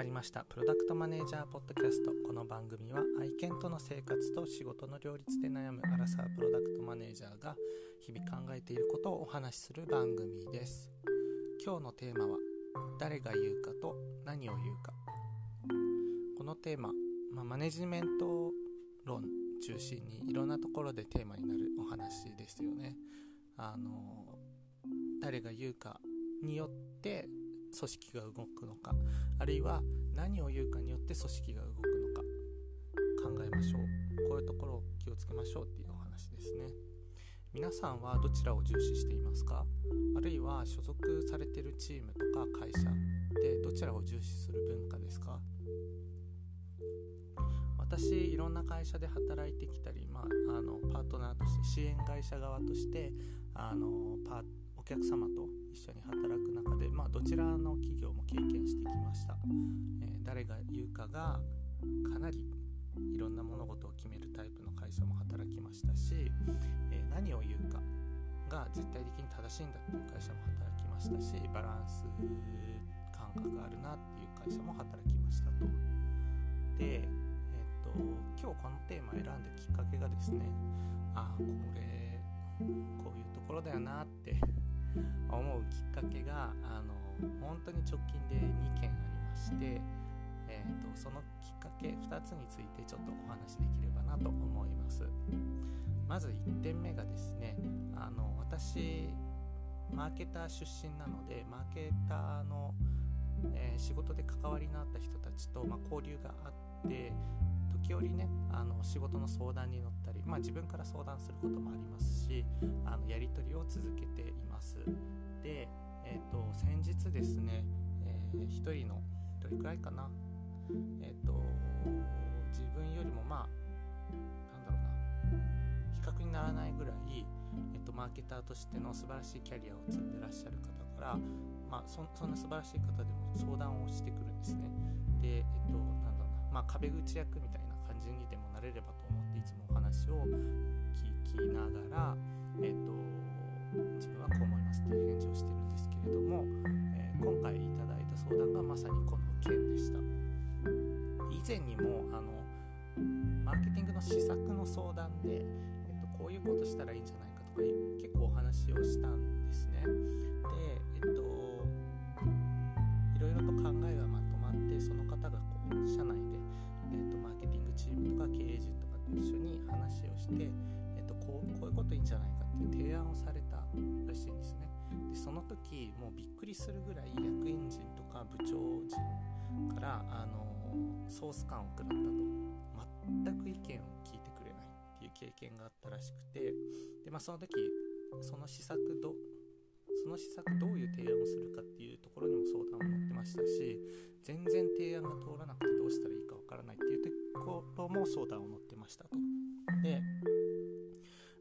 まりました。プロダクトマネージャーポッドキャスト。この番組は愛犬との生活と仕事の両立で悩むアラサープロダクトマネージャーが日々考えていることをお話しする番組です。今日のテーマは誰が言うかと何を言うか。このテーマ、まあ、マネジメント論中心にいろんなところでテーマになるお話ですよね。あの誰が言うかによって組織が動くのかあるいは何を言うかによって組織が動くのか考えましょう。こういうところを気をつけましょうっていうお話ですね。皆さんはどちらを重視していますか？あるいは所属されてるチームとか会社でどちらを重視する文化ですか？私いろんな会社で働いてきたり、まあ、あのパートナーとして支援会社側としてあのパお客様と一緒に働く中で、まあ、どちらの企業も経験してきました、えー、誰が言うかがかなりいろんな物事を決めるタイプの会社も働きましたし、えー、何を言うかが絶対的に正しいんだっていう会社も働きましたしバランス感覚があるなっていう会社も働きましたと。で、えー、っと今日このテーマを選んだきっかけがですねああこれこういうところだよなって思うきっかけがあの本当に直近で2件ありまして、えーと、そのきっかけ2つについてちょっとお話しできればなと思います。まず1点目がですねあの私マーケター出身なのでマーケターの、えー、仕事で関わりのあった人たちと、まあ、交流があって時折ねあの仕事の相談に乗ったり、まあ、自分から相談することもありますしあのやり取りを続けています。で、えーと、先日ですね、えー、1人のどれくらいかな？えっ、ー、と自分よりもまあなんだろうな比較にならないぐらい、えーと、マーケターとしての素晴らしいキャリアを積んでらっしゃる方から、まあ、そそんな素晴らしい方でも相談をしてくるんですね。でえっ、となんだろうなまあ壁口役みたいな感じにでもなれればと思っていつもお話を相談で、えーと、こういうことしたらいいんじゃないかとか結構お話をしたんですね。でえっ、といろいろと考えがまとまってその方がこう社内でえーと、マーケティングチームとか経営陣とかと一緒に話をして、えーと、こうこういうこといいんじゃないかっていう提案をされたらしいんですね。でその時もうびっくりするぐらい役員陣とか部長陣から、あのソース感を食らったと。全く意見をっていう経験があったらしくてで、まあ、その時その施策どその施策どういう提案をするかっていうところにも相談も載ってましたし全然提案が通らなくてどうしたらいいかわからないっていうところも相談を乗ってましたと。で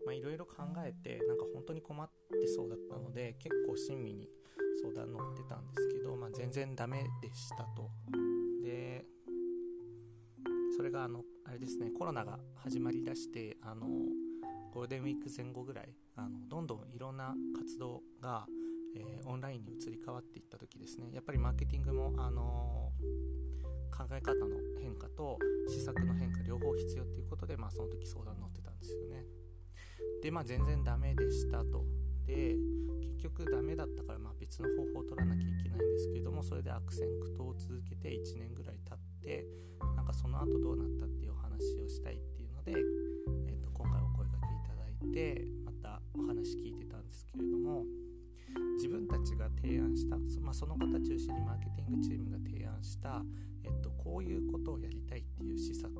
いろいろ考えてなんか本当に困ってそうだったので結構親身に相談乗ってたんですけど、まあ、全然ダメでしたと。でそれがあのあれですねコロナが始まりだしてあのゴールデンウィーク前後ぐらいあのどんどんいろんな活動が、えー、オンラインに移り変わっていった時ですね。やっぱりマーケティングも、あの、考え方の変化と施策の変化両方必要っていうことで、まあ、その時相談に乗ってたんですよね。でまあ全然ダメでしたと。で結局ダメだったから、まあ、別の方法を取らなきゃいけないんですけれどもそれで悪戦苦闘を続けて1年ぐらい経ってなんかその後どうなったっていう話をしたいっていうので、えー、と今回お声がけいただいてまたお話聞いてたんですけれども自分たちが提案したそ,、まあ、その方中心にマーケティングチームが提案した、えっと、こういうことをやりたいっていう施策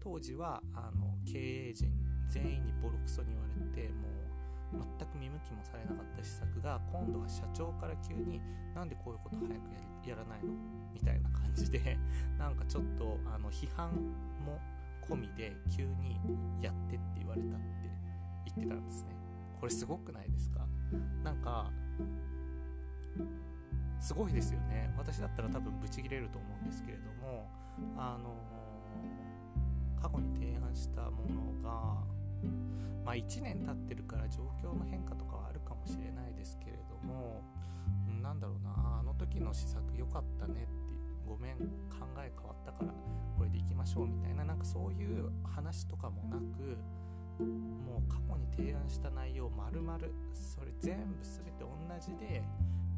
当時はあの経営陣全員にボロクソに言われてもう全く見向きもされなかった施策が今度は社長から急になんでこういうこと早くやらないの？みたいな感じでなんかちょっとあの批判も込みで急にやってって言われたって言ってたんですね。これすごくないですか？なんかすごいですよね。私だったら多分ブチギレると思うんですけれどもあの過去に提案したものがまあ1年経ってるから状況の変化とかはあるかもしれないですけれどもなんだろうなあの時の施策良かったねってごめん考え変わったからこれでいきましょうみたいななんかそういう話とかもなくもう過去に提案した内容まるまるそれ全部全て同じで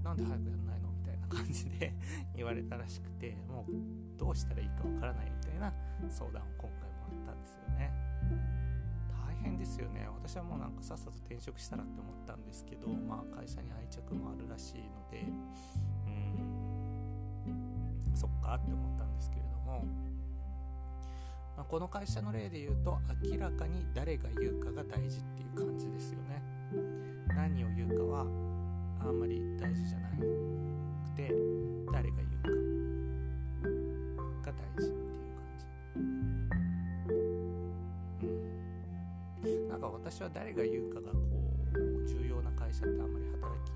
なんで早くやんないのみたいな感じで言われたらしくてもうどうしたらいいかわからないみたいな相談を今回もらったんですよね大変ですよね私はもうなんかさっさと転職したらって思ったんですけどまあ会社に愛着もあるらしいのでそっかって思ったんですけれどもまあ、この会社の例で言うと明らかに誰が言うかが大事っていう感じですよね。何を言うかはあんまり大事じゃなくて誰が言うかが大事っていう感じ。うん。なんか私は誰が言うかがこう重要な会社ってあんまり働き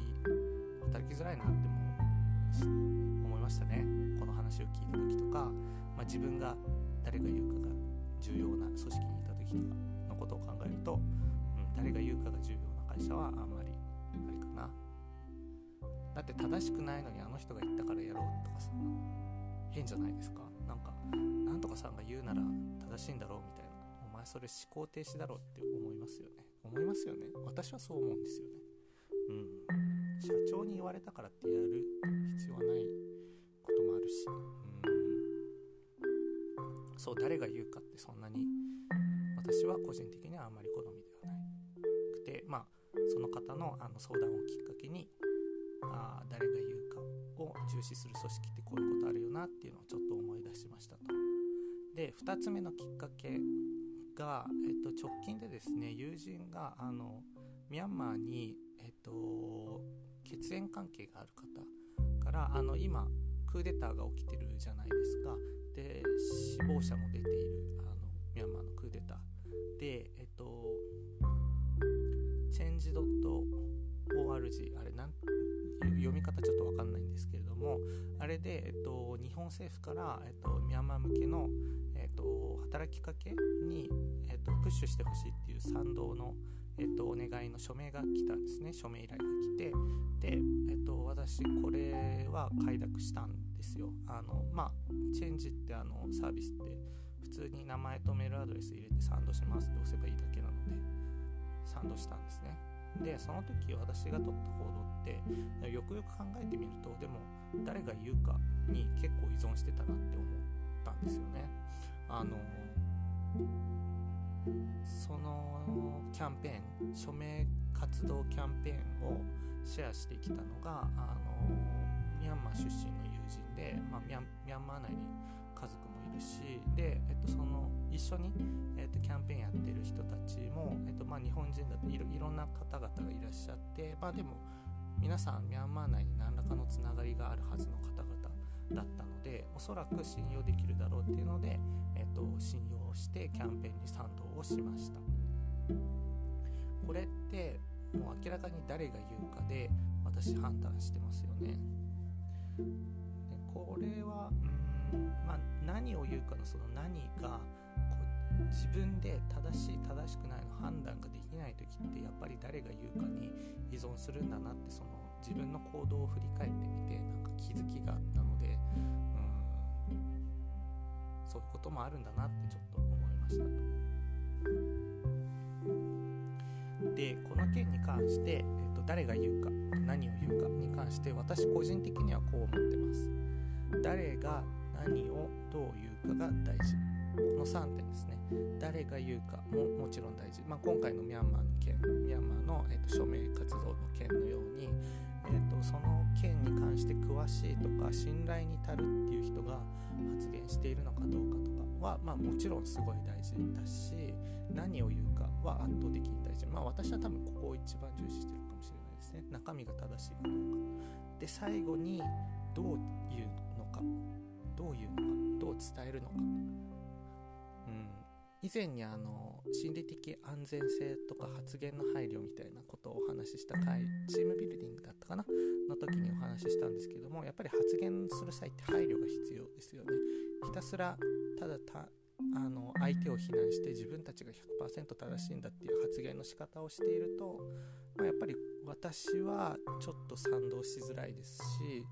働きづらいなっても思いましたね。話を聞いた時とか、まあ、自分が誰が言うかが重要な組織にいた時とかのことを考えると、うん、誰が言うかが重要な会社はあんまりあれかな。だって正しくないのにあの人が言ったからやろうとかさ変じゃないですか。なんかなんとかさんが言うなら正しいんだろうみたいな。お前それ思考停止だろうって思いますよね。思いますよね。私はそう思うんですよね。うん。社長に言われたからってやる必要はない。こともあるし、うん。そう誰が言うかってそんなに私は個人的にはあんまり好みではなくてまあその方のあの相談をきっかけにあ誰が言うかを重視する組織ってこういうことあるよなっていうのをちょっと思い出しましたと。で2つ目のきっかけが、えっと、直近でですね友人があのミャンマーに、えっと、血縁関係がある方からあの今クーデターが起きてるじゃないですか。で死亡者も出ているあのミャンマーのクーデター。でえっとチェンジ .org あれなん読み方ちょっと分かんないんですけれどもあれで、えっと、日本政府から、えっと、ミャンマー向けの、えっと、働きかけに、えっと、プッシュしてほしいっていう賛同の、えっと、お願いの署名が来たんですね。署名依頼が来て。で、えっと、私これは快諾したんですよ。あのまあチェンジってあのサービスって普通に名前とメールアドレス入れて賛同しますって押せばいいだけなので賛同したんですね。でその時私が取った行動ってよくよく考えてみるとでも誰が言うかに結構依存してたなって思ったんですよね。あのそのキャンペーン署名活動キャンペーンをシェアしてきたのがあのミャンマー出身の友人で、まあ、ミャンマー内に家族もいるしで、えっと、その一緒に、えっと、キャンペーンやってる人たちも、えっとまあ、日本人だといろいろんな方々がいらっしゃって、まあ、でも皆さんミャンマー内に何らかのつながりがあるはずの方々だったのでおそらく信用できるだろうっていうので、えっと、信用してキャンペーンに賛同をしました。これってもう明らかに誰が言うかで私判断してますよね。でこれはうんまあ何を言うかのその何がこう自分で正しい正しくないの判断ができない時ってやっぱり誰が言うかに依存するんだなってその自分の行動を振り返ってみてなんか気づきがあったのでうんそういうこともあるんだなってちょっと思いました。でこの件に関して、えっと、誰が言うか何を言うかに関して私個人的にはこう思ってます。誰が何をどう言うかが大事。この3点ですね。誰が言うかももちろん大事、まあ、今回のミャンマーの件ミャンマーの、えーと、署名して詳しいとか信頼に足るっていう人が発言しているのかどうかとかは、まあ、もちろんすごい大事だし何を言うかは圧倒的に大事。まあ私は多分ここを一番重視してるかもしれないですね。中身が正しいかどうか。で最後にどう言うのか。どういうのか。どう伝えるのか、以前にあの心理的安全性とか発言の配慮みたいなことをお話しした回チームビルディングだったかな？の時にお話ししたんですけどもやっぱり発言する際って配慮が必要ですよね。ひたすらただたあの相手を非難して自分たちが100%正しいんだっていう発言の仕方をしていると、まあ、やっぱり私はちょっと賛同しづらいですし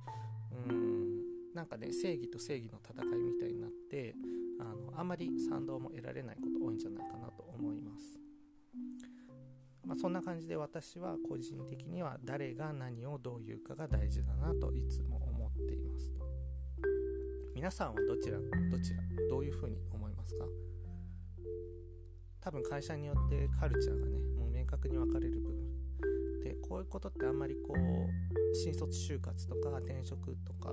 うんなんかね正義と正義の戦いみたいになってあのあんまり賛同も得られないこと多いんじゃないかなと思います。まあ、そんな感じで私は個人的には誰が何をどう言うかが大事だなといつも思っていますと。皆さんはどちらどちらどういうふうに思いますか？多分会社によってカルチャーがねもう明確に分かれる部分。でこういうことってあんまりこう新卒就活とか転職とか、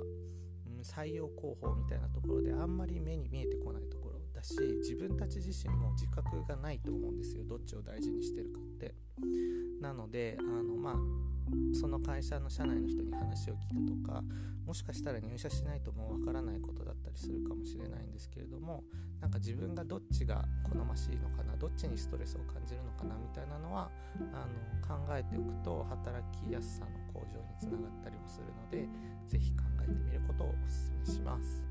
採用広報みたいなところであんまり目に見えてこないところだし自分たち自身も自覚がないと思うんですよ。どっちを大事にしてるかって。なのであのまあその会社の社内の人に話を聞くとかもしかしたら入社しないともうわからないことだったりするかもしれないんですけれどもなんか自分がどっちが好ましいのかなどっちにストレスを感じるのかなみたいなのはあの考えておくと働きやすさの向上につながったりもするので是非考えてみることをお勧めします。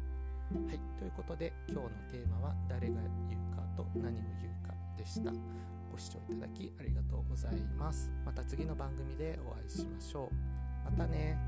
はい、ということで今日のテーマは「誰が言うかと何を言うか」でした。ご視聴いただきありがとうございます。また次の番組でお会いしましょう。またね